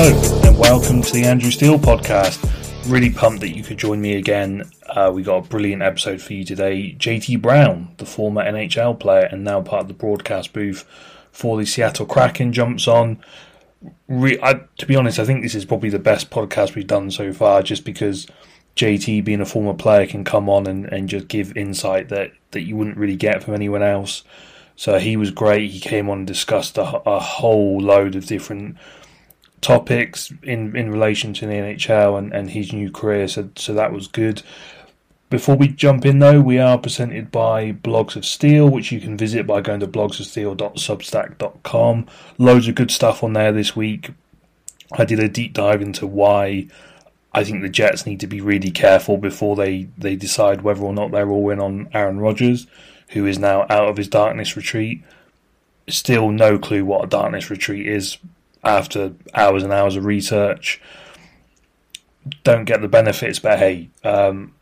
Hello, and welcome to the Andrew Steele podcast. Really pumped that you could join me again. Uh, we got a brilliant episode for you today. JT Brown, the former NHL player and now part of the broadcast booth for the Seattle Kraken, jumps on. Re- I, to be honest, I think this is probably the best podcast we've done so far, just because JT, being a former player, can come on and, and just give insight that, that you wouldn't really get from anyone else. So he was great. He came on and discussed a, a whole load of different topics in, in relation to the NHL and, and his new career. So so that was good. Before we jump in though, we are presented by Blogs of Steele, which you can visit by going to blogsofsteele.substack.com. Loads of good stuff on there this week. I did a deep dive into why I think the Jets need to be really careful before they, they decide whether or not they're all in on Aaron Rodgers, who is now out of his darkness retreat. Still no clue what a darkness retreat is after hours and hours of research. Don't get the benefits, but hey, um,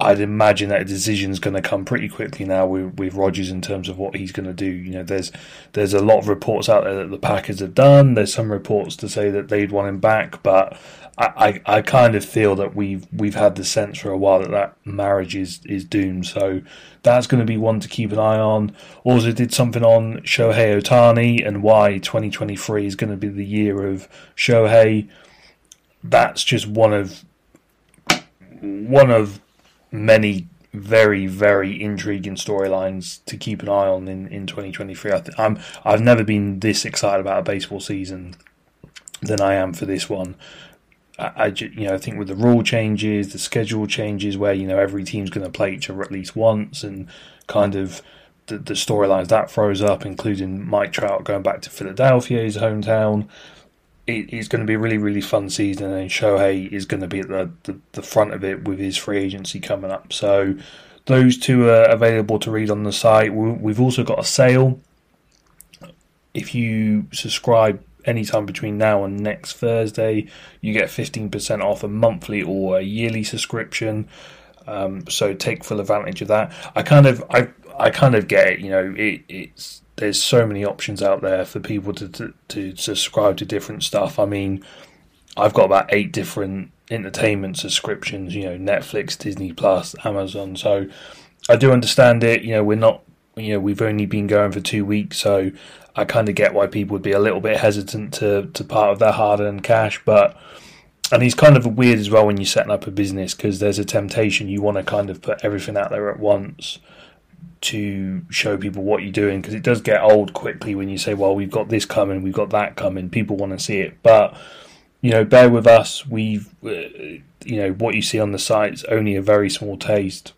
I'd imagine that a decision is going to come pretty quickly now with, with in terms of what he's going to do. You know, there's there's a lot of reports out there that the Packers have done. There's some reports to say that they'd want him back, but I, I, I kind of feel that we've we've had the sense for a while that that marriage is is doomed. So that's going to be one to keep an eye on. Also, did something on Shohei Ohtani and why 2023 is going to be the year of Shohei. That's just one of one of many very very intriguing storylines to keep an eye on in, in 2023. I I'm I've never been this excited about a baseball season than I am for this one. I, I you know I think with the rule changes, the schedule changes, where you know every team's going to play each other at least once, and kind of the, the storylines that throws up, including Mike Trout going back to Philadelphia, his hometown. It, it's going to be a really really fun season, and Shohei is going to be at the, the, the front of it with his free agency coming up. So those two are available to read on the site. We've also got a sale. If you subscribe anytime between now and next Thursday, you get 15% off a monthly or a yearly subscription. Um, so take full advantage of that. I kind of I I kind of get it. You know, it, it's there's so many options out there for people to, to, to subscribe to different stuff. I mean, I've got about eight different entertainment subscriptions. You know, Netflix, Disney Plus, Amazon. So I do understand it. You know, we're not. You know, we've only been going for two weeks, so I kind of get why people would be a little bit hesitant to to part of their hard earned cash, but and he's kind of weird as well when you're setting up a business because there's a temptation you want to kind of put everything out there at once to show people what you're doing because it does get old quickly when you say, well, we've got this coming, we've got that coming, people want to see it, but you know, bear with us. We've, uh, you know, what you see on the site's only a very small taste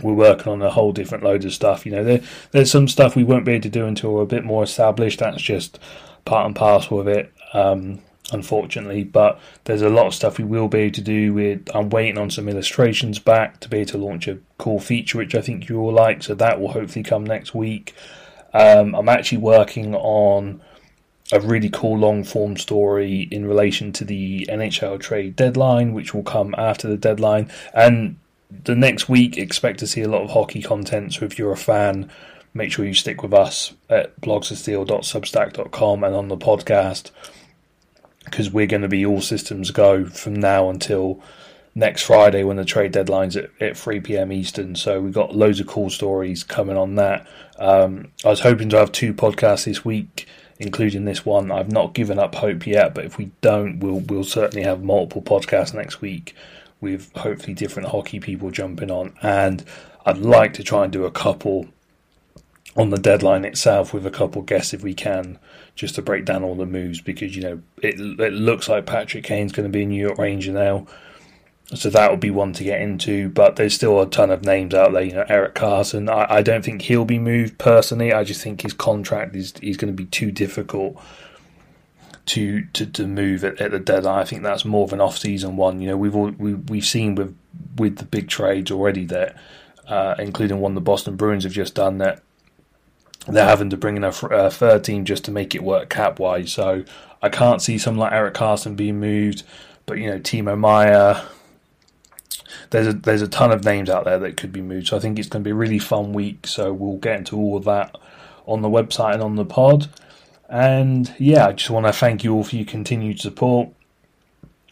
we're working on a whole different load of stuff. You know, there, there's some stuff we won't be able to do until we're a bit more established. That's just part and parcel of it, um, unfortunately. But there's a lot of stuff we will be able to do. With I'm waiting on some illustrations back to be able to launch a cool feature, which I think you all like. So that will hopefully come next week. Um, I'm actually working on a really cool long form story in relation to the NHL trade deadline, which will come after the deadline. And the next week, expect to see a lot of hockey content. So if you're a fan, make sure you stick with us at blogsofsteele.substack.com and on the podcast because we're going to be all systems go from now until next Friday when the trade deadline's at, at 3 p.m. Eastern. So we've got loads of cool stories coming on that. Um, I was hoping to have two podcasts this week, including this one. I've not given up hope yet, but if we don't, we'll we'll certainly have multiple podcasts next week with hopefully different hockey people jumping on. And I'd like to try and do a couple on the deadline itself with a couple guests if we can, just to break down all the moves because you know it it looks like Patrick Kane's going to be a New York Ranger now, so that would be one to get into. But there's still a ton of names out there. You know, Erik Karlsson. I, I don't think he'll be moved personally. I just think his contract is is going to be too difficult to to, to move at, at the deadline. I think that's more of an off season one. You know, we've all, we, we've seen with with the big trades already that, uh, including one the Boston Bruins have just done that. They're having to bring in a, a third team just to make it work cap wise. So I can't see someone like Erik Karlsson being moved, but you know Timo Meier. There's a there's a ton of names out there that could be moved. So I think it's going to be a really fun week. So we'll get into all of that on the website and on the pod. And yeah, I just want to thank you all for your continued support.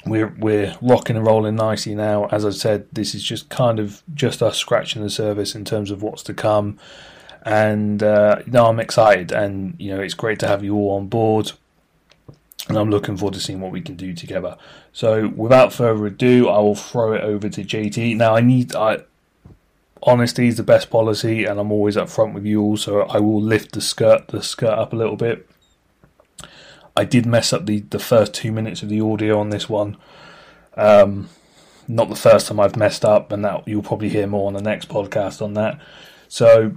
We're we're rocking and rolling nicely now. As I said, this is just kind of just us scratching the surface in terms of what's to come. And uh, I'm excited, and you know it's great to have you all on board and I'm looking forward to seeing what we can do together. So, without further ado, I will throw it over to JT. Now, I need I honesty is the best policy, and I'm always upfront with you all, so I will lift the skirt the skirt up a little bit. I did mess up the, the first two minutes of the audio on this one. Um, not the first time I've messed up, and that you'll probably hear more on the next podcast on that. So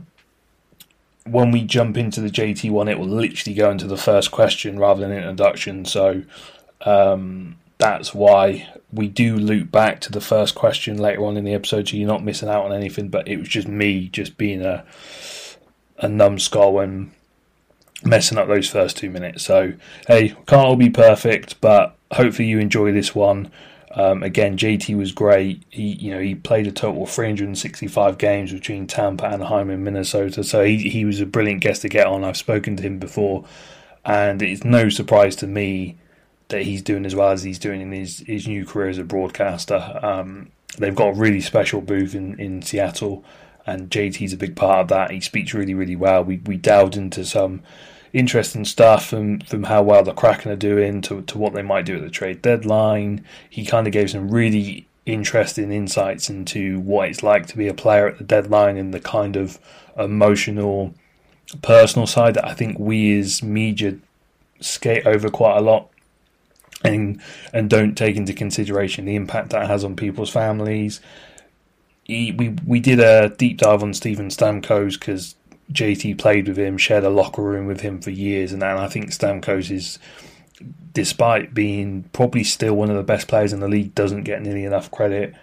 when we jump into the JT one, it will literally go into the first question rather than introduction. So um, that's why we do loop back to the first question later on in the episode, so you're not missing out on anything. But it was just me just being a a numbskull and messing up those first two minutes. So hey, can't all be perfect, but hopefully you enjoy this one. Um, again, JT was great. He, you know, he played a total of 365 games between Tampa, Anaheim, and Minnesota. So he he was a brilliant guest to get on. I've spoken to him before, and it's no surprise to me that he's doing as well as he's doing in his his new career as a broadcaster. Um, they've got a really special booth in in Seattle, and JT's a big part of that. He speaks really really well. We we delved into some interesting stuff from, from how well the Kraken are doing to, to what they might do at the trade deadline. He kind of gave some really interesting insights into what it's like to be a player at the deadline and the kind of emotional, personal side that I think we as media skate over quite a lot. And, and don't take into consideration the impact that has on people's families. He, we we did a deep dive on Steven Stamkos because JT played with him, shared a locker room with him for years, and, I think Stamkos is, despite being probably still one of the best players in the league, doesn't get nearly enough credit.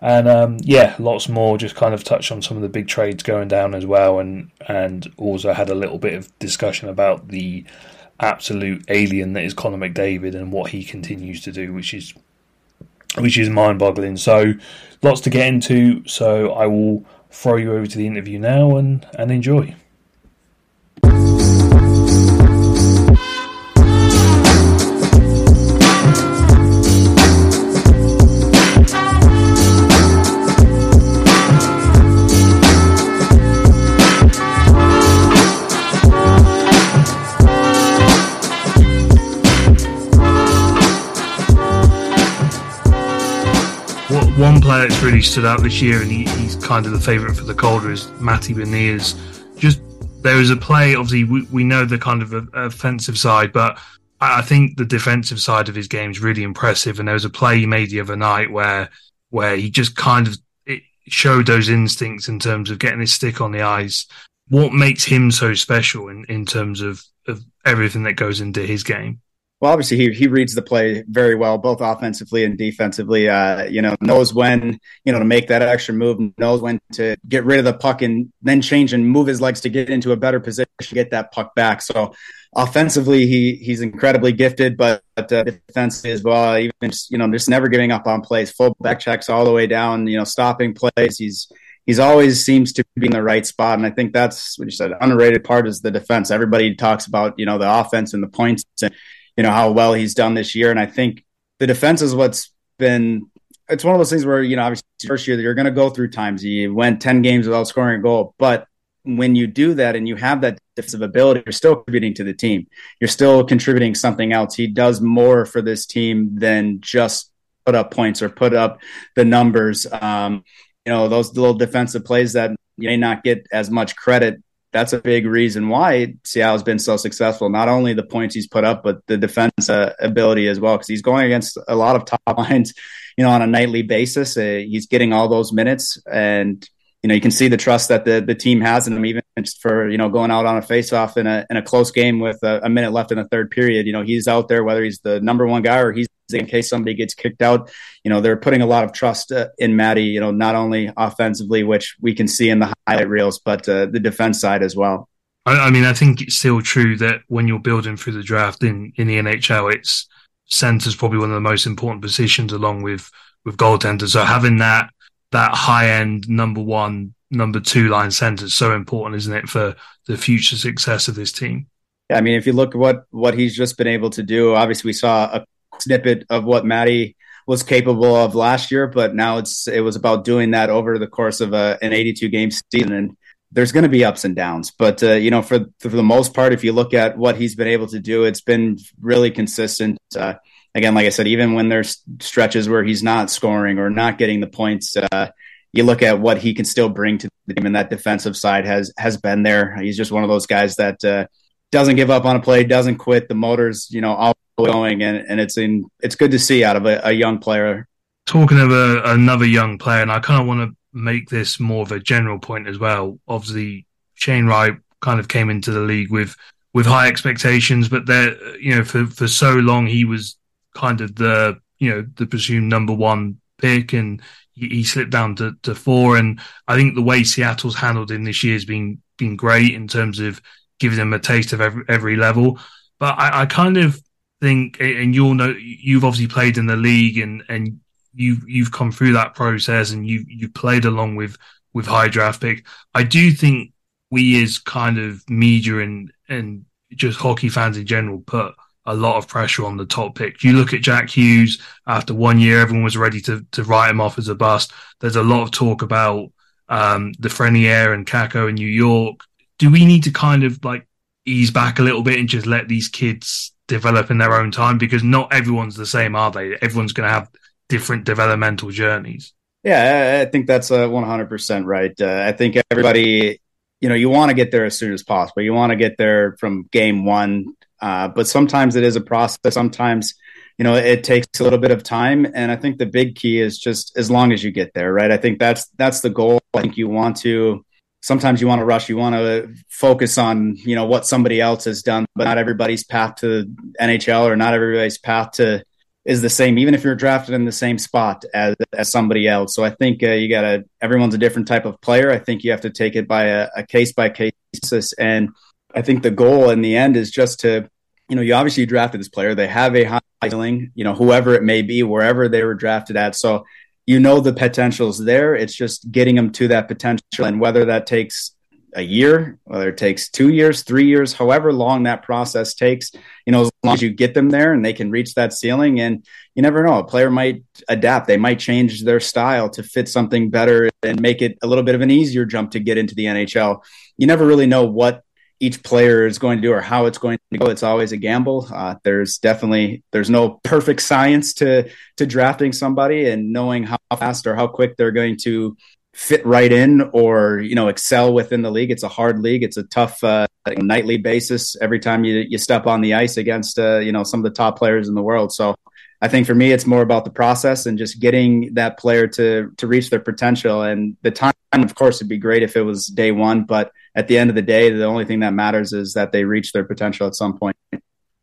And um, yeah, lots more. Just kind of touched on some of the big trades going down as well, and and also had a little bit of discussion about the absolute alien that is Connor McDavid and what he continues to do, which is which is mind boggling. So lots to get into. So I will throw you over to the interview now and, and enjoy. Player that's really stood out this year, and he, he's kind of the favourite for the Calder, is Matty Beniers. Just there was a play. Obviously, we, we know the kind of offensive side, but I think the defensive side of his game is really impressive. And there was a play he made the other night where where he just kind of showed those instincts in terms of getting his stick on the ice. What makes him so special in, in terms of, of everything that goes into his game? Well, obviously he he reads the play very well, both offensively and defensively. Uh, you know, knows when you know to make that extra move, knows when to get rid of the puck and then change and move his legs to get into a better position, to get that puck back. So offensively, he he's incredibly gifted, but uh, defensively as well, even just, you know, just never giving up on plays, full back checks all the way down. You know, stopping plays. He's he's always seems to be in the right spot. And I think that's what you said. Underrated part is the defense. Everybody talks about, you know, the offense and the points and, you know how well he's done this year. And I think the defense is what's been. It's one of those things where you know obviously first year that you're going to go through times. You went ten games without scoring a goal, but when you do that and you have that defensive ability, you're still contributing to the team. You're still contributing something else. He does more for this team than just put up points or put up the numbers. Um, you know, those little defensive plays that you may not get as much credit that's a big reason why Seattle's been so successful. Not only the points he's put up, but the defense uh, ability as well, because he's going against a lot of top lines, you know, on a nightly basis. Uh, he's getting all those minutes, and you know, you can see the trust that the the team has in him, even for you know going out on a faceoff in a in a close game with a, a minute left in the third period. You know, he's out there whether he's the number one guy or he's in case somebody gets kicked out. You know, they're putting a lot of trust uh, in Matty, You know, not only offensively, which we can see in the highlight reels, but uh, the defense side as well. I, I, mean, I think it's still true that when you're building through the draft in in the NHL, it's center's probably one of the most important positions, along with with goaltenders. So having that that high end number one, number two line center is so important, isn't it, for the future success of this team? Yeah, I mean, if you look at what what he's just been able to do, obviously we saw a snippet of what Matty was capable of last year, but now it's it was about doing that over the course of a, an 82 game season, and there's going to be ups and downs. But uh, you know, for for the most part, if you look at what he's been able to do, it's been really consistent. Uh, again, like I said, even when there's stretches where he's not scoring or not getting the points, uh, you look at what he can still bring to the team, and that defensive side has has been there. He's just one of those guys that uh, doesn't give up on a play, doesn't quit. The motors, you know, all going, and, and it's in it's good to see out of a, a young player. Talking of a, another young player, and I kind of want to make this more of a general point as well. Obviously, Shane Wright kind of came into the league with with high expectations, but there, you know, for for so long he was kind of the you know the presumed number one pick, and he, he slipped down to, to four. And I think the way Seattle's handled him this year has been been great in terms of giving him a taste of every, every level. But I, I kind of think, and you'll know, you've obviously played in the league, and and you've you've come through that process, and you you've played along with with high draft pick. I do think we as kind of media and and just hockey fans in general put a lot of pressure on the top pick. You look at Jack Hughes after one year, everyone was ready to, to write him off as a bust. There's a lot of talk about um, Lafreniere and Kakko in New York. Do we need to kind of like ease back a little bit and just let these kids develop in their own time? Because not everyone's the same, are they? Everyone's going to have different developmental journeys. Yeah, I think that's uh, 100% right. Uh, I think everybody, you know, you want to get there as soon as possible. You want to get there from game one uh, but sometimes it is a process. Sometimes, you know, it takes a little bit of time. And I think the big key is just as long as you get there, right? I think that's that's the goal. I think you want to. Sometimes you want to rush. You want to focus on you know what somebody else has done, but not everybody's path to NHL or not everybody's path to is the same, even if you're drafted in the same spot as, as somebody else. So I think uh, you got to, everyone's a different type of player. I think you have to take it by a case by case basis. And I think the goal in the end is just to, you know, you obviously drafted this player. They have a high ceiling, you know, whoever it may be, wherever they were drafted at. So you know the potential is there. It's just getting them to that potential, and whether that takes a year, whether it takes two years, three years, however long that process takes, you know, as long as you get them there and they can reach that ceiling. And you never know, a player might adapt. They might change their style to fit something better and make it a little bit of an easier jump to get into the NHL. You never really know what each player is going to do or how it's going to go. It's always a gamble. Uh, there's definitely there's no perfect science to to drafting somebody and knowing how fast or how quick they're going to fit right in or you know excel within the league. It's a hard league. It's a tough uh, nightly basis every time you you step on the ice against uh, you know some of the top players in the world. So I think for me, it's more about the process and just getting that player to to reach their potential. And the time, of course, would be great if it was day one, but at the end of the day, the only thing that matters is that they reach their potential at some point.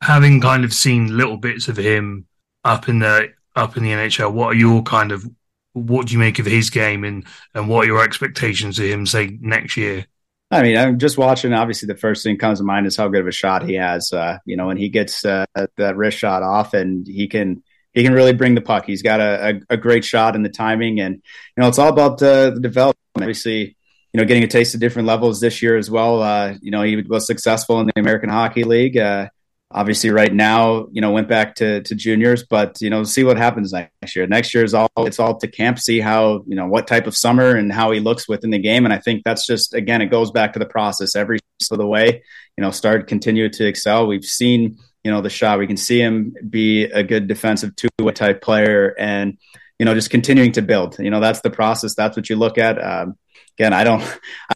Having kind of seen little bits of him up in the up in the NHL, what are your kind of what do you make of his game and and what are your expectations of him say next year? I mean, I'm just watching. Obviously, the first thing comes to mind is how good of a shot he has. Uh, you know, when he gets uh, that wrist shot off, and he can he can really bring the puck. He's got a, a, a great shot and the timing, and you know, it's all about uh, the development. Obviously, you know, getting a taste of different levels this year as well. Uh, you know, he was successful in the American Hockey League. Uh, obviously, right now, you know, went back to, to juniors, but you know, see what happens next year. Next year is all it's all to camp, see how you know what type of summer and how he looks within the game. And I think that's just again, it goes back to the process every step of the way. You know, start continue to excel. We've seen you know the shot. We can see him be a good defensive two way type player, and you know, just continuing to build. You know, that's the process. That's what you look at. Um, again, I don't,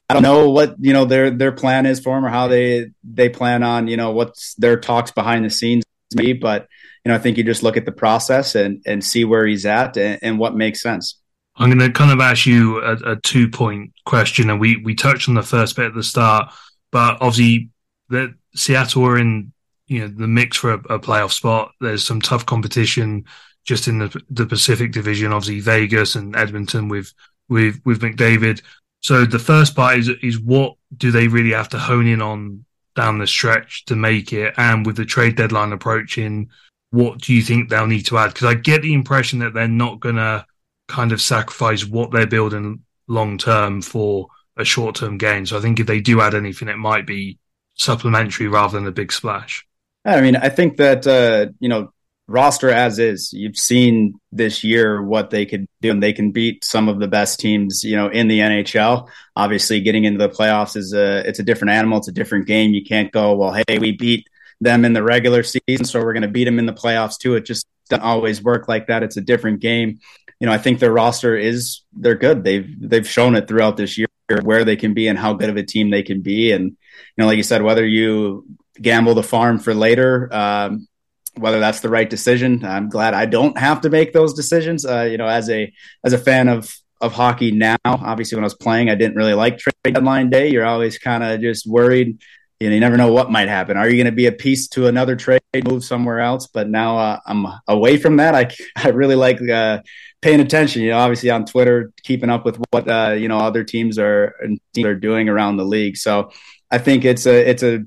I don't know what you know their their plan is for him or how they they plan on you know what's their talks behind the scenes me, but you know I think you just look at the process and and see where he's at and, and what makes sense. I'm going to kind of ask you a, a two point question, and we we touched on the first bit at the start, but obviously that Seattle are in you know the mix for a, a playoff spot. There's some tough competition just in the the Pacific Division. Obviously Vegas and Edmonton with with with McDavid. So the first part is is what do they really have to hone in on down the stretch to make it, and with the trade deadline approaching, what do you think they'll need to add? Because I get the impression that they're not going to kind of sacrifice what they're building long term for a short term gain. So I think if they do add anything, it might be supplementary rather than a big splash. I mean, I think that uh, you know roster as is. You've seen this year what they could do, and they can beat some of the best teams, you know, in the NHL. Obviously, getting into the playoffs is a it's a different animal. It's a different game. You can't go, well, hey, we beat them in the regular season, so we're going to beat them in the playoffs too. It just doesn't always work like that. It's a different game. You know, I think their roster is they're good. They've they've shown it throughout this year where they can be and how good of a team they can be. And you know, like you said, whether you gamble the farm for later, um, whether that's the right decision. I'm glad I don't have to make those decisions. Uh, you know, as a as a fan of of hockey now, obviously when I was playing, I didn't really like trade deadline day. You're always kind of just worried. You know, you never know what might happen. Are you going to be a piece to another trade, move somewhere else? But now uh, I'm away from that. I I really like uh, paying attention. You know, obviously on Twitter, keeping up with what uh, you know other teams are and teams are doing around the league. So I think it's a it's a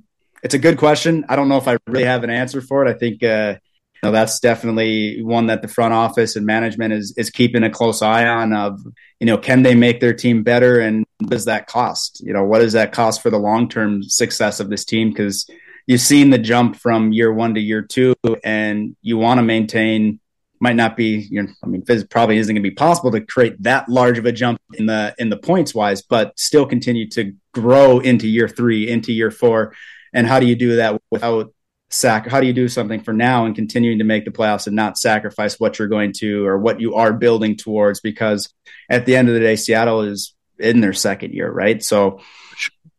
it's a good question. I don't know if I really have an answer for it. I think uh, you know that's definitely one that the front office and management is is keeping a close eye on. Of you know, can they make their team better, and does that cost? You know, what does that cost for the long term success of this team? Because you've seen the jump from year one to year two, and you want to maintain. Might not be, you know, I mean, this probably isn't going to be possible to create that large of a jump in the in the points wise, but still continue to grow into year three, into year four, and how do you do that without sac how do you do something for now and continuing to make the playoffs and not sacrifice what you're going to or what you are building towards? Because at the end of the day Seattle is in their second year right? So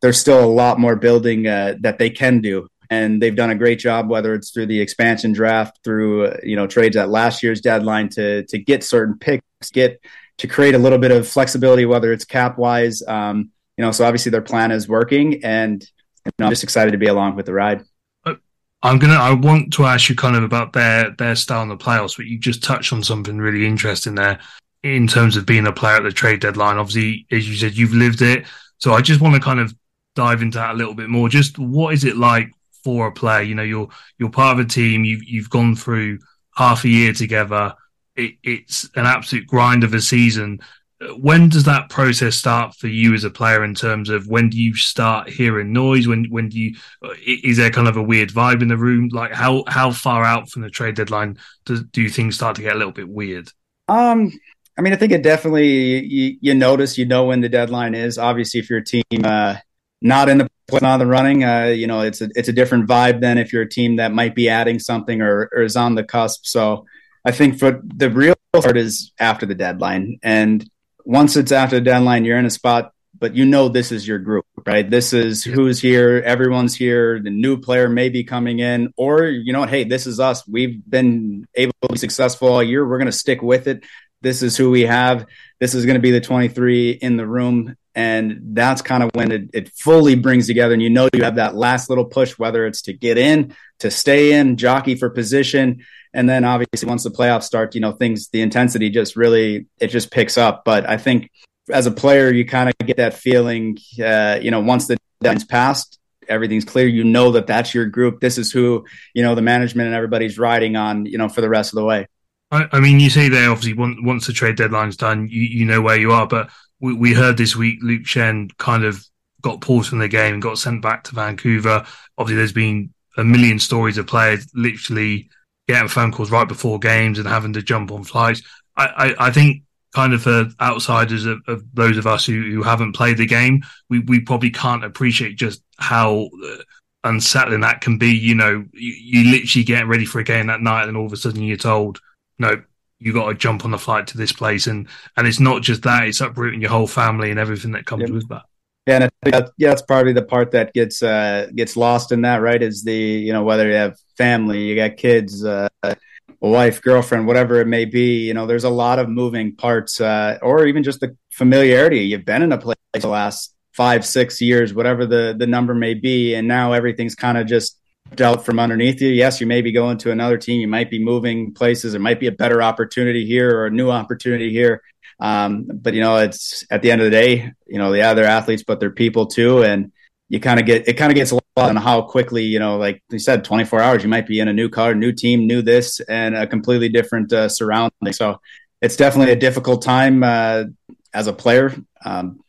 there's still a lot more building uh, that they can do. And they've done a great job whether it's through the expansion draft through uh, you know trades at last year's deadline to to get certain picks get to create a little bit of flexibility whether it's cap wise um, you know so obviously their plan is working and know, I'm just excited to be along with the ride. I'm gonna. I want to ask you kind of about their their style in the playoffs, but you just touched on something really interesting there in terms of being a player at the trade deadline. Obviously, as you said, you've lived it, so I just want to kind of dive into that a little bit more. Just what is it like for a player? You know, you're you're part of a team. You've you've gone through half a year together. It, it's an absolute grind of a season when does that process start for you as a player in terms of when do you start hearing noise? When when do you is there kind of a weird vibe in the room? Like how how far out from the trade deadline do, do things start to get a little bit weird? Um i mean i think it definitely you, you notice you know when the deadline is. Obviously if your team uh not in the not the running uh you know it's a it's a different vibe than if you're a team that might be adding something or, or is on the cusp. So i think for the real part is after the deadline. And once it's after the deadline, you're in a spot, but you know this is your group, right? This is who's here. Everyone's here. The new player may be coming in, or you know what? Hey, this is us. We've been able to be successful all year. We're going to stick with it. This is who we have. This is going to be the 23 in the room. And that's kind of when it, it fully brings together. And you know, you have that last little push, whether it's to get in, to stay in, jockey for position and then obviously once the playoffs start, you know, things the intensity just really it just picks up. But I think as a player, you kind of get that feeling, uh, you know, once the deadline's passed, everything's clear. You know that that's your group. This is who you know the management and everybody's riding on, you know, for the rest of the way. I, I mean, you say there obviously once, once the trade deadline's done, you, you know where you are. But we, we heard this week Luke Schenn kind of got pulled from the game and got sent back to Vancouver. Obviously, there's been a million stories of players literally getting phone calls right before games and having to jump on flights. I, I, I think kind of for outsiders of, of, those of us who, who haven't played the game, we, we probably can't appreciate just how uh, unsettling that can be. You know, you, you literally get ready for a game that night and all of a sudden you're told, no, you got to jump on the flight to this place. And, and it's not just that, it's uprooting your whole family and everything that comes yep. with that. Yeah, and that, yeah, that's probably the part that gets uh, gets lost in that, right? Is the you know whether you have family, you got kids, uh, a wife, girlfriend, whatever it may be. You know, there's a lot of moving parts, uh, or even just the familiarity. You've been in a place the last five, six years, whatever the the number may be, and now everything's kind of just dealt from underneath you. Yes, you may be going to another team, you might be moving places, there might be a better opportunity here or a new opportunity here. Um, but you know, it's at the end of the day, you know, yeah, they're athletes, but they're people too. And you kind of get, it kind of gets a lot on how quickly, you know, like you said, 24 hours, you might be in a new car, new team, new this, and a completely different uh, surrounding. So it's definitely a difficult time uh, as a player. Um,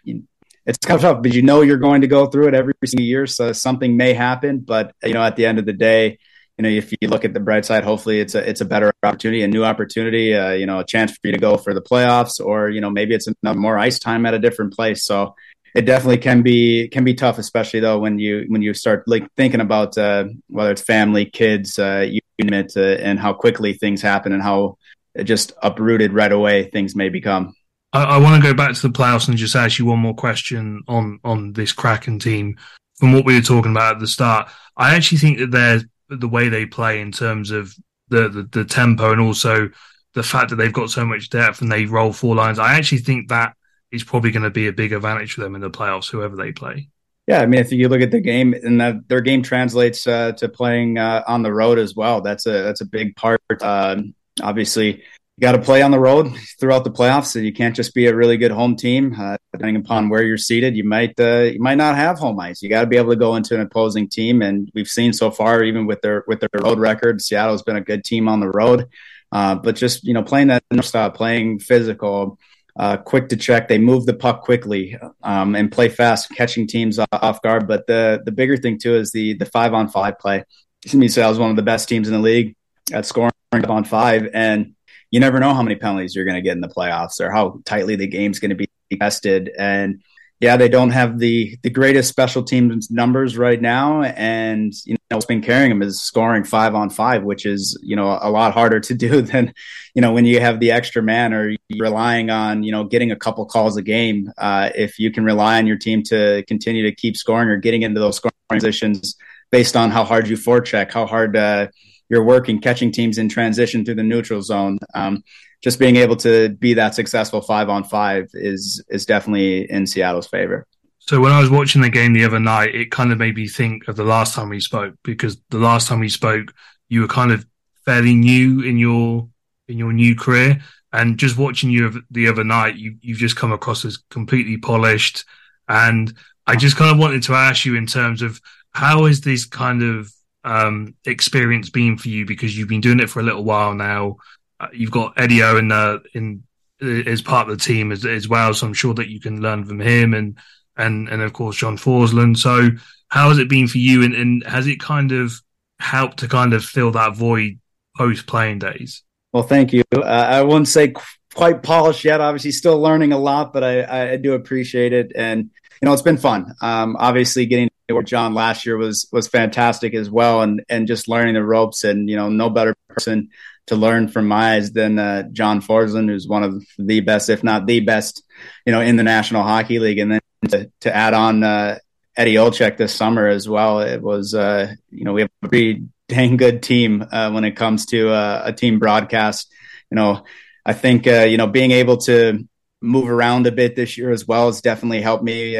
it's of tough, but you know you're going to go through it every single year, so something may happen. But you know, at the end of the day, you know, if you look at the bright side, hopefully it's a it's a better opportunity, a new opportunity, uh, you know, a chance for you to go for the playoffs, or you know, maybe it's more ice time at a different place. So it definitely can be can be tough, especially though when you when you start like thinking about uh, whether it's family, kids, uh, unit, uh, and how quickly things happen and how just uprooted right away things may become. I, I want to go back to the playoffs and just ask you one more question on on this Kraken team. From what we were talking about at the start, I actually think that they're the way they play in terms of the, the, the tempo and also the fact that they've got so much depth and they roll four lines. I actually think that is probably going to be a big advantage for them in the playoffs, whoever they play. Yeah, I mean, if you look at the game and that their game translates uh, to playing uh, on the road as well, that's a that's a big part. Uh, obviously, you got to play on the road throughout the playoffs. So you can't just be a really good home team. Uh, depending upon where you're seated, you might uh, you might not have home ice. You got to be able to go into an opposing team, and we've seen so far, even with their with their road record, Seattle's been a good team on the road. Uh, but just you know, playing that style, playing physical, uh, quick to check. They move the puck quickly um, and play fast, catching teams off guard. But the the bigger thing too is the the five on five play. To me, was one of the best teams in the league at scoring on five and you never know how many penalties you're going to get in the playoffs or how tightly the game's going to be tested. And yeah, they don't have the the greatest special teams numbers right now, and you know what's been carrying them is scoring five on five, which is you know a lot harder to do than you know when you have the extra man or you're relying on you know getting a couple calls a game. Uh, if you can rely on your team to continue to keep scoring or getting into those scoring positions based on how hard you forecheck, how hard uh, you're working catching teams in transition through the neutral zone. Um, just being able to be that successful five on five is is definitely in Seattle's favor. So when I was watching the game the other night, it kind of made me think of the last time we spoke because the last time we spoke, you were kind of fairly new in your in your new career, and just watching you the other night, you you've just come across as completely polished. And I just kind of wanted to ask you in terms of how is this kind of um, experience been for you because you've been doing it for a little while now? Uh, you've got Eddie O in the in uh, as part of the team as, as well, so I'm sure that you can learn from him and and and of course John Forslund. So how has it been for you, and, and has it kind of helped to kind of fill that void post playing days? Well, thank you. Uh, I wouldn't say quite polished yet. Obviously, still learning a lot, but I, I do appreciate it, and you know it's been fun. Um, obviously, getting or John last year was was fantastic as well, and and just learning the ropes, and you know, no better person to learn from my eyes than uh, John Forslund, who's one of the best, if not the best, you know, in the National Hockey League, and then to, to add on uh, Eddie Olczyk this summer as well. It was, uh, you know, we have a pretty dang good team uh, when it comes to uh, a team broadcast. You know, I think uh, you know being able to move around a bit this year as well has definitely helped me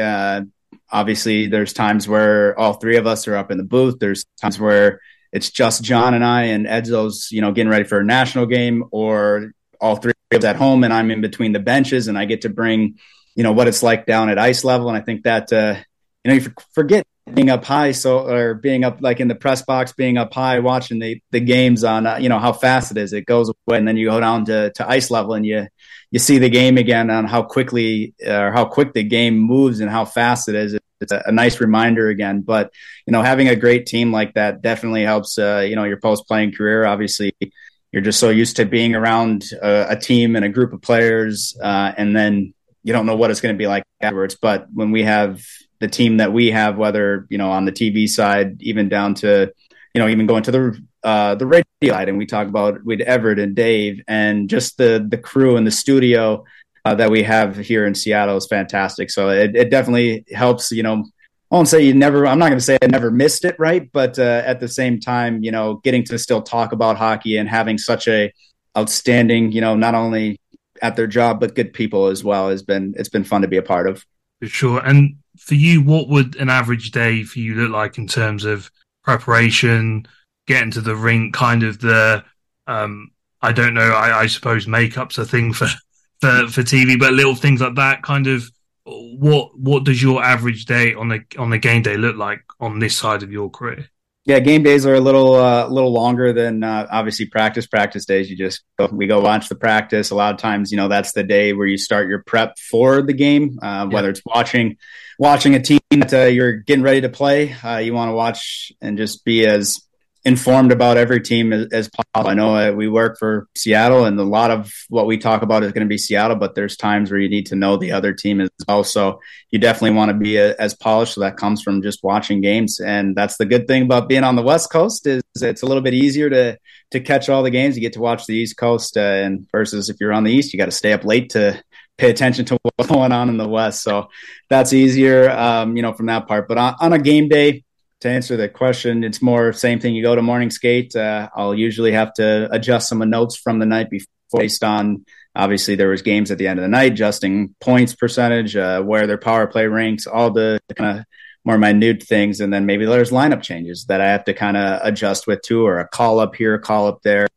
obviously there's times where all three of us are up in the booth. There's times where it's just john and i and edzo's you know getting ready for a national game or all three of us at home and i'm in between the benches and i get to bring you know what it's like down at ice level. And i think that uh, you know you forget being up high so or being up like in the press box being up high watching the the games on uh, you know how fast it is it goes away and then you go down to, to ice level and you you see the game again on how quickly or how quick the game moves and how fast it is. It's a, a, nice reminder again. But you know, having a great team like that definitely helps. Uh, you know, your post playing career. Obviously, you're just so used to being around a, a team and a group of players, uh, and then you don't know what it's going to be like afterwards. But when we have the team that we have, whether you know on the TV side, even down to you know even going to the uh, the radio side, and we talk about with Everett and Dave, and just the the crew and the studio uh, that we have here in Seattle is fantastic. So it, it definitely helps. You know, I won't say you never. I'm not going to say I never missed it, right? But uh, at the same time, you know, getting to still talk about hockey and having such a outstanding, you know, not only at their job but good people as well has been it's been fun to be a part of. Sure. And for you, what would an average day for you look like in terms of preparation? getting to the rink, kind of the um, I don't know. I, I, suppose makeup's a thing for, for for TV, but little things like that. Kind of what what does your average day on the on the game day look like on this side of your career? Yeah, game days are a little uh, little longer than uh, obviously practice. Practice days, you just go, we go watch the practice. A lot of times, you know, that's the day where you start your prep for the game. Uh, whether it's watching watching a team that uh, you're getting ready to play, uh, you want to watch and just be as informed about every team as, as possible. I know uh, we work for Seattle, and a lot of what we talk about is going to be Seattle, but there's times where you need to know the other team as well. So you definitely want to be a, uh, as polished. So that comes from just watching games, and that's the good thing about being on the West Coast is it's a little bit easier to to catch all the games. You get to watch the East Coast, uh, and versus if you're on the East, you got to stay up late to pay attention to what's going on in the West. So that's easier, um, you know, from that part. But on, on a game day to answer that question, it's more same thing. You go to morning skate. Uh, I'll usually have to adjust some of notes from the night before based on obviously there was games at the end of the night, adjusting points percentage, uh, where their power play ranks, all the kind of more minute things, and then maybe there's lineup changes that I have to kind of adjust with too, or a call up here, a call up there.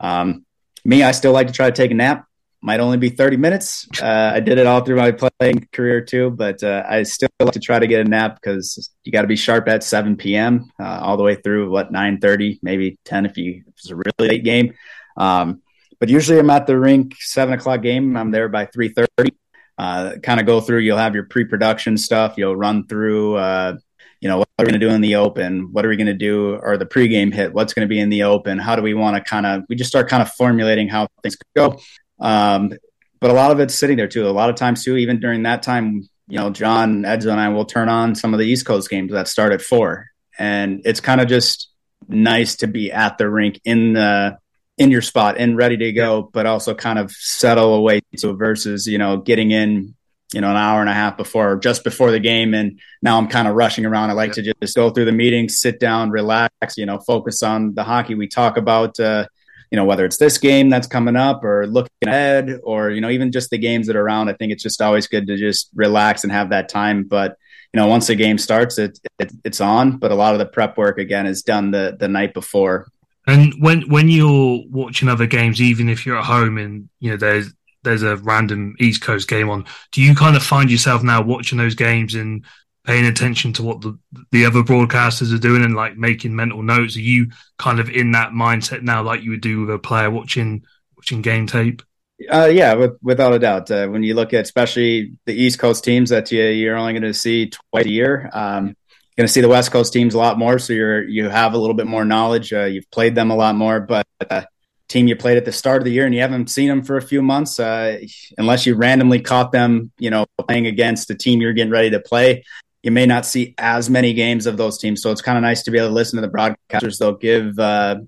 Um, me, I still like to try to take a nap might only be 30 minutes. Uh, I did it all through my playing career too, but uh, I still like to try to get a nap because you got to be sharp at 7 p.m. Uh, all the way through what 9:30, maybe 10 if you if it's a really late game. Um, but usually I'm at the rink seven o'clock game. I'm there by 3:30. Uh, kind of go through. You'll have your pre-production stuff. You'll run through. Uh, you know, what are we going to do in the open? What are we going to do? Or the pregame hit? What's going to be in the open? How do we want to kind of? We just start kind of formulating how things go. Um, but a lot of it's sitting there too. A lot of times too, even during that time, you know, John, Edzo, and I will turn on some of the East Coast games that start at four, and it's kind of just nice to be at the rink in the in your spot and ready to go, but also kind of settle away to versus you know getting in you know an hour and a half before just before the game. And now i'm kind of rushing around. I like to just go through the meeting sit down relax you know focus on the hockey we talk about uh, you know, whether it's this game that's coming up or looking ahead or, you know, even just the games that are around, I think it's just always good to just relax and have that time. But, you know, once the game starts, it, it it's on, but a lot of the prep work again is done the, the night before. And when, when you're watching other games, even if you're at home and, you know, there's, there's a random East Coast game on, do you kind of find yourself now watching those games and paying attention to what the the other broadcasters are doing and like making mental notes? Are you kind of in that mindset now, like you would do with a player watching watching game tape? Uh, yeah, with, without a doubt. Uh, when you look at especially the East Coast teams that you, you're only going to see twice a year, um, you're going to see the West Coast teams a lot more. So you're you have a little bit more knowledge. Uh, you've played them a lot more, but uh, team you played at the start of the year and you haven't seen them for a few months, uh, unless you randomly caught them, you know, playing against the team you're getting ready to play, you may not see as many games of those teams. So it's kind of nice to be able to listen to the broadcasters. They'll give, uh,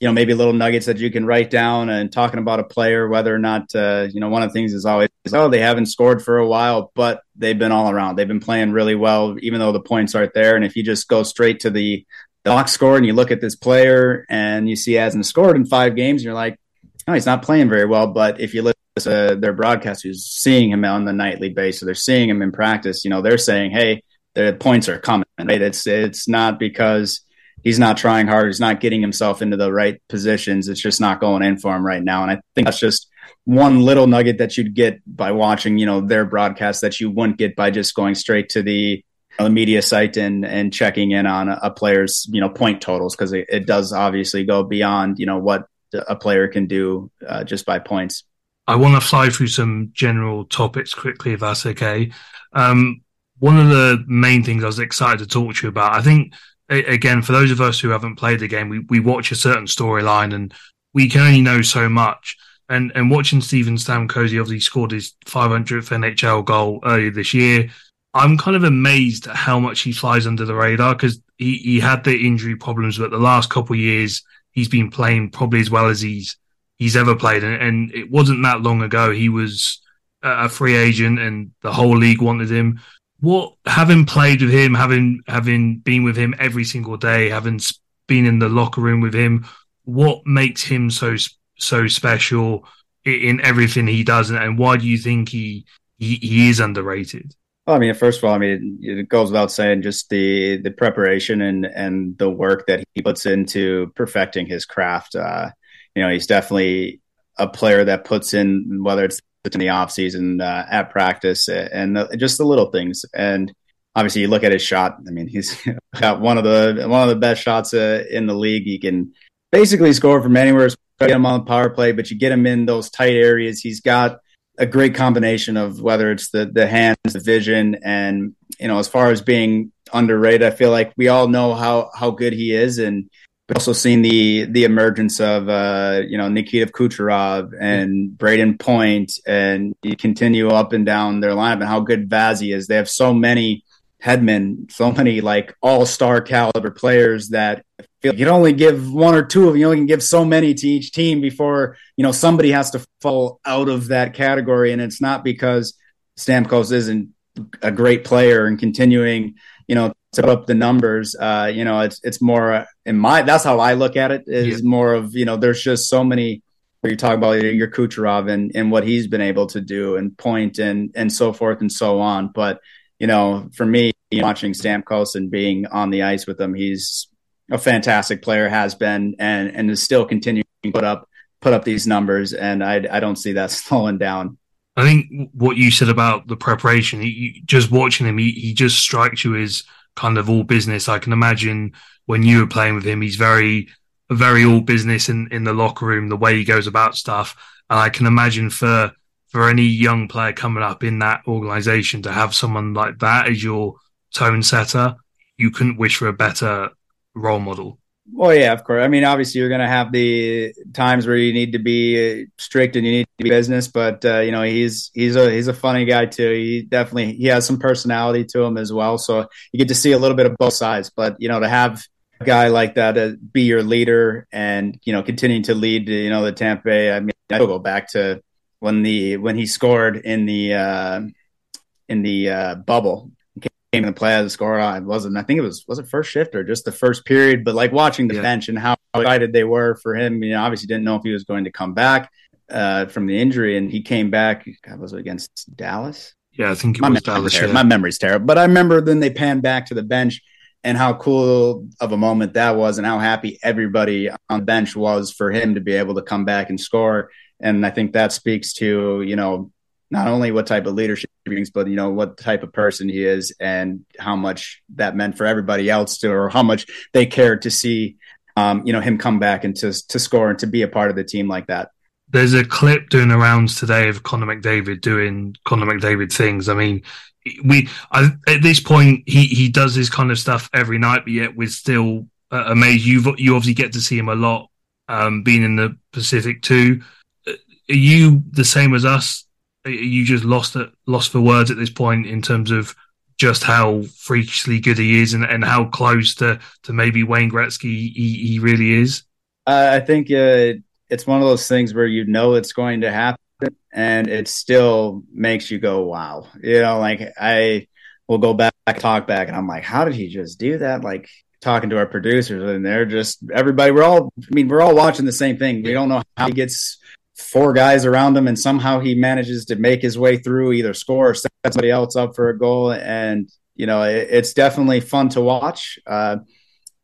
you know, maybe little nuggets that you can write down and talking about a player, whether or not, uh, you know, one of the things is always, oh, they haven't scored for a while, but they've been all around. They've been playing really well, even though the points aren't there. And if you just go straight to the, the box score and you look at this player and you see he hasn't scored in five games, you're like, no, he's not playing very well. But if you listen to their broadcast broadcasters seeing him on the nightly basis, so they're seeing him in practice, you know, they're saying, hey, the points are coming. Right? It's it's not because he's not trying hard. He's not getting himself into the right positions. It's just not going in for him right now. And I think that's just one little nugget that you'd get by watching, you know, their broadcast that you wouldn't get by just going straight to the, the media site and and checking in on a, a player's you know point totals because it, it, does obviously go beyond you know what a player can do uh, just by points. I want to fly through some general topics quickly, if that's okay. Um, one of the main things I was excited to talk to you about, I think, again, for those of us who haven't played the game, we, we watch a certain storyline and we can only know so much. And and watching Steven Stamkos, obviously scored his 500th NHL goal earlier this year. I'm kind of amazed at how much he flies under the radar because he, he had the injury problems, but the last couple of years he's been playing probably as well as he's he's ever played. And, and it wasn't that long ago he was a free agent and the whole league wanted him what having played with him, having having been with him every single day, having been in the locker room with him, what makes him so so special in everything he does, and why do you think he he, he is underrated? Well, I mean, first of all, I mean, it goes without saying just the the preparation and and the work that he puts into perfecting his craft. Uh, you know, he's definitely a player that puts in whether it's in the off season uh, at practice and the, just the little things. And obviously you look at his shot. I mean, he's got one of the one of the best shots uh, in the league. He can basically score from anywhere. Get him on the power play, but you get him in those tight areas. He's got a great combination of whether it's the the hands, the vision, and you know, as far as being underrated, I feel like we all know how how good he is, and we've also seen the the emergence of uh, you know Nikita Kucherov and Brayden Point, and you continue up and down their lineup, and how good Vazzy is. They have so many headmen, so many like all star caliber players that feel like you can only give one or two of them. You only can give so many to each team before you know somebody has to fall out of that category. And it's not because Stamkos isn't a great player and continuing, you know, up the numbers. Uh, you know, it's it's more in my that's how I look at it. Is yeah. more of you know, there's just so many. Where you talk about your Kucherov and, and what he's been able to do and point and and so forth and so on. But you know, for me, watching Stamkos and being on the ice with him, he's a fantastic player, has been, and and is still continuing to put up put up these numbers, and I I don't see that slowing down. I think what you said about the preparation, he, just watching him, he, he just strikes you as kind of all business. I can imagine when you were playing with him, he's very very all business in in the locker room, the way he goes about stuff, and I can imagine for for any young player coming up in that organization to have someone like that as your tone setter, you couldn't wish for a better role model. Well, yeah, of course. I mean, obviously, you're going to have the times where you need to be strict and you need to be business, but uh, you know, he's he's a he's a funny guy too. He definitely he has some personality to him as well. So you get to see a little bit of both sides. But you know, to have a guy like that uh, be your leader and you know continuing to lead, you know, the Tampa Bay. I mean, I go back to when the when he scored in the uh, in the uh, bubble came in the play as a scorer. I wasn't. I think it was was it first shift or just the first period. But like watching the yeah. bench and how excited they were for him. You know, obviously didn't know if he was going to come back uh, from the injury, and he came back. God, was it against Dallas? Yeah, I think it my was Dallas. Yeah. My memory's terrible, but I remember then they panned back to the bench and how cool of a moment that was, and how happy everybody on the bench was for him to be able to come back and score. And I think that speaks to, you know, not only what type of leadership he brings, but, you know, what type of person he is and how much that meant for everybody else to, or how much they cared to see, um, you know, him come back and to, to score and to be a part of the team like that. There's a clip doing the rounds today of Connor McDavid doing Connor McDavid things. I mean, we I, at this point he he does this kind of stuff every night, but yet we're still uh, amazed. You you obviously get to see him a lot, um, being in the Pacific too are you the same as us? You just lost at, lost for words at this point in terms of just how freakishly good he is and, and how close to, to maybe Wayne Gretzky he, he really is? Uh, I think uh, it's one of those things where you know it's going to happen and it still makes you go, wow. You know, like I will go back, talk back, and I'm like, how did he just do that? Like talking to our producers, and they're just everybody, we're all, I mean, we're all watching the same thing. We don't know how he gets four guys around him, and somehow he manages to make his way through, either score or set somebody else up for a goal. And you know, it, it's definitely fun to watch. Uh,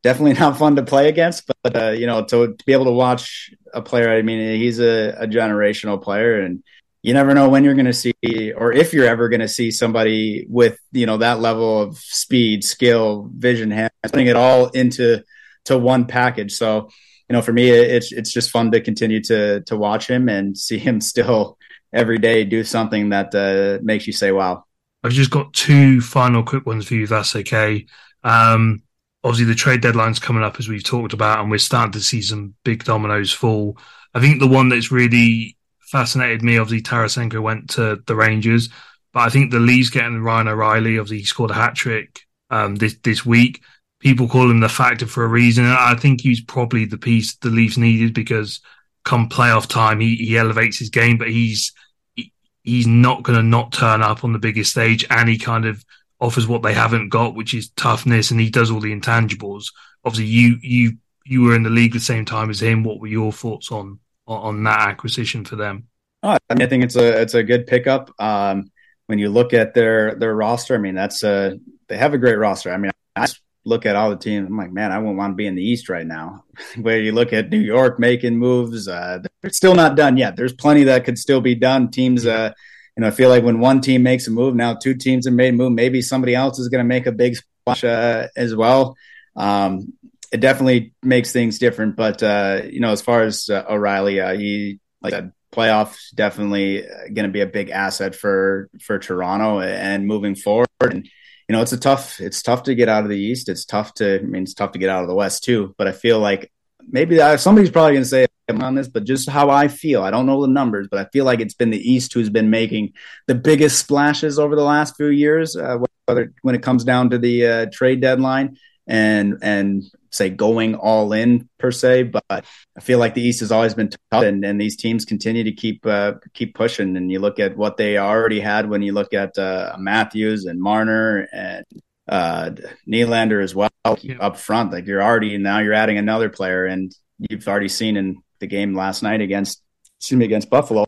definitely not fun to play against, but uh, you know, to, to, be able to watch a player, I mean, he's a, a generational player, and you never know when you're going to see, or if you're ever going to see somebody with you know that level of speed, skill, vision, hand, putting it all into to one package. So you know, for me, it's it's just fun to continue to to watch him and see him still every day do something that uh, makes you say, "Wow." I've just got two final quick ones for you. If that's okay. Um, obviously, the trade deadline's coming up as we've talked about, and we're starting to see some big dominoes fall. I think the one that's really fascinated me, obviously, Tarasenko went to the Rangers, but I think the Leafs getting Ryan O'Reilly, obviously, he scored a hat trick um, this this week people call him the factor for a reason. I think he's probably the piece the Leafs needed because come playoff time, he, he elevates his game, but he's he, he's not going to not turn up on the biggest stage, and he kind of offers what they haven't got, which is toughness, and he does all the intangibles. Obviously, you you you were in the league the same time as him. What were your thoughts on on that acquisition for them? Oh, I, mean, I think it's a it's a good pickup. Um, when you look at their their roster, I mean, that's a they have a great roster. I mean, I look at all the teams, I'm like, man, I wouldn't want to be in the East right now. Where you look at New York making moves, uh, they're still not done yet. There's plenty that could still be done. Teams, uh, you know, I feel like when one team makes a move, now two teams have made a move. Maybe somebody else is going to make a big splash uh, as well. Um, it definitely makes things different. But uh, you know, as far as uh, O'Reilly, uh, he like said, playoffs definitely going to be a big asset for for Toronto and moving forward. And you know, it's a tough it's tough to get out of the East. It's tough to I mean, it's tough to get out of the West too. But I feel like maybe somebody's probably going to say I'm on this, but just how I feel. I don't know the numbers, but I feel like it's been the East who's been making the biggest splashes over the last few years, uh, whether when it comes down to the uh, trade deadline and and say going all in per se. But I feel like the East has always been tough, and, and these teams continue to keep uh, keep pushing. And you look at what they already had when you look at uh, Matthews and Marner and uh, Nylander as well yeah. up front. Like you're already now you're adding another player, and you've already seen in the game last night against excuse me against Buffalo,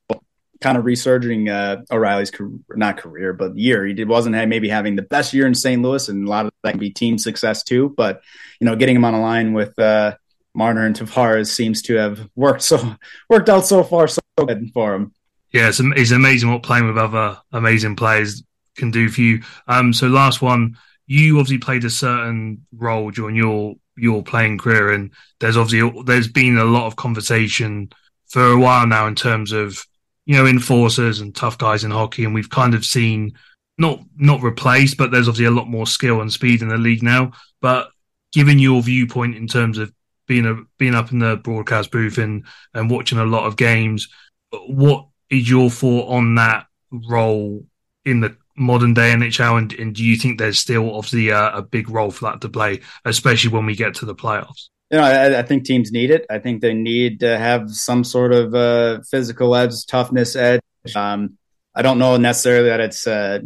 kind of resurging uh, O'Reilly's career, not career, but year. He wasn't maybe having the best year in St. Louis, and a lot of that can be team success too. But you know, getting him on a line with uh, Marner and Tavares seems to have worked so worked out so far so good for him. Yeah, it's, it's amazing what playing with other amazing players can do for you. Um, so last one, you obviously played a certain role during your your playing career, and there's obviously there's been a lot of conversation for a while now in terms of you know enforcers and tough guys in hockey, and we've kind of seen not not replaced, but there's obviously a lot more skill and speed in the league now. But given your viewpoint in terms of being a being up in the broadcast booth and and watching a lot of games, what is your thought on that role in the modern day NHL, and, and do you think there's still obviously a, a, big role for that to play, especially when we get to the playoffs? You know, I, I, think teams need it. I think they need to have some sort of uh, physical edge, toughness edge. Um, I don't know necessarily that it's uh,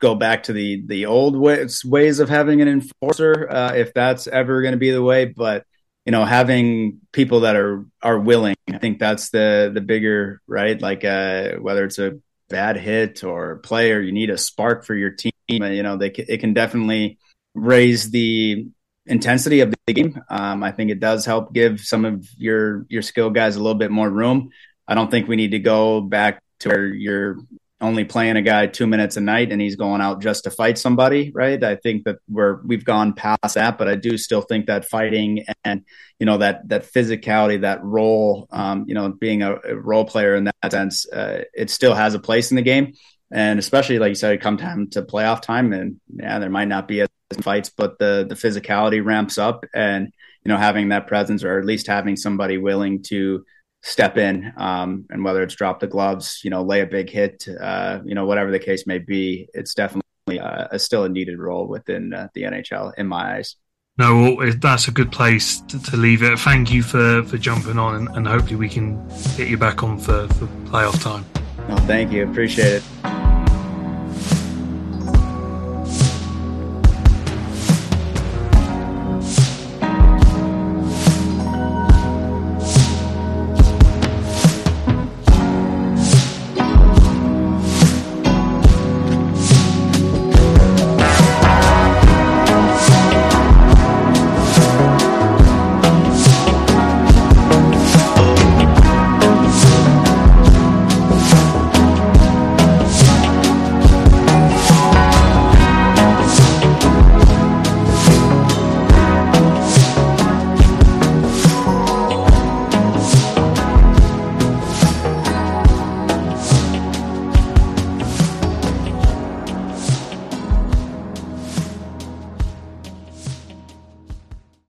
go back to the the old ways, ways of having an enforcer, uh, if that's ever going to be the way. But you know, having people that are are willing, I think that's the the bigger right. Like uh, whether it's a bad hit or play or you need a spark for your team, you know, they it can definitely raise the intensity of the game. Um, I think it does help give some of your your skill guys a little bit more room. I don't think we need to go back to where you're only playing a guy two minutes a night and he's going out just to fight somebody, right? I think that we're we've gone past that, but I do still think that fighting and you know that that physicality, that role, um, you know, being a, a, role player in that sense, uh, it still has a place in the game. And especially like you said, come time to playoff time, and yeah, there might not be as fights, but the the physicality ramps up, and you know, having that presence or at least having somebody willing to step in um, and whether it's drop the gloves, you know, lay a big hit, uh, you know, whatever the case may be, it's definitely uh, a, still a needed role within uh, the NHL in my eyes. No, well, that's a good place to, to, leave it. Thank you for, for jumping on, and, and hopefully we can get you back on for, for playoff time. No, thank you. Appreciate it.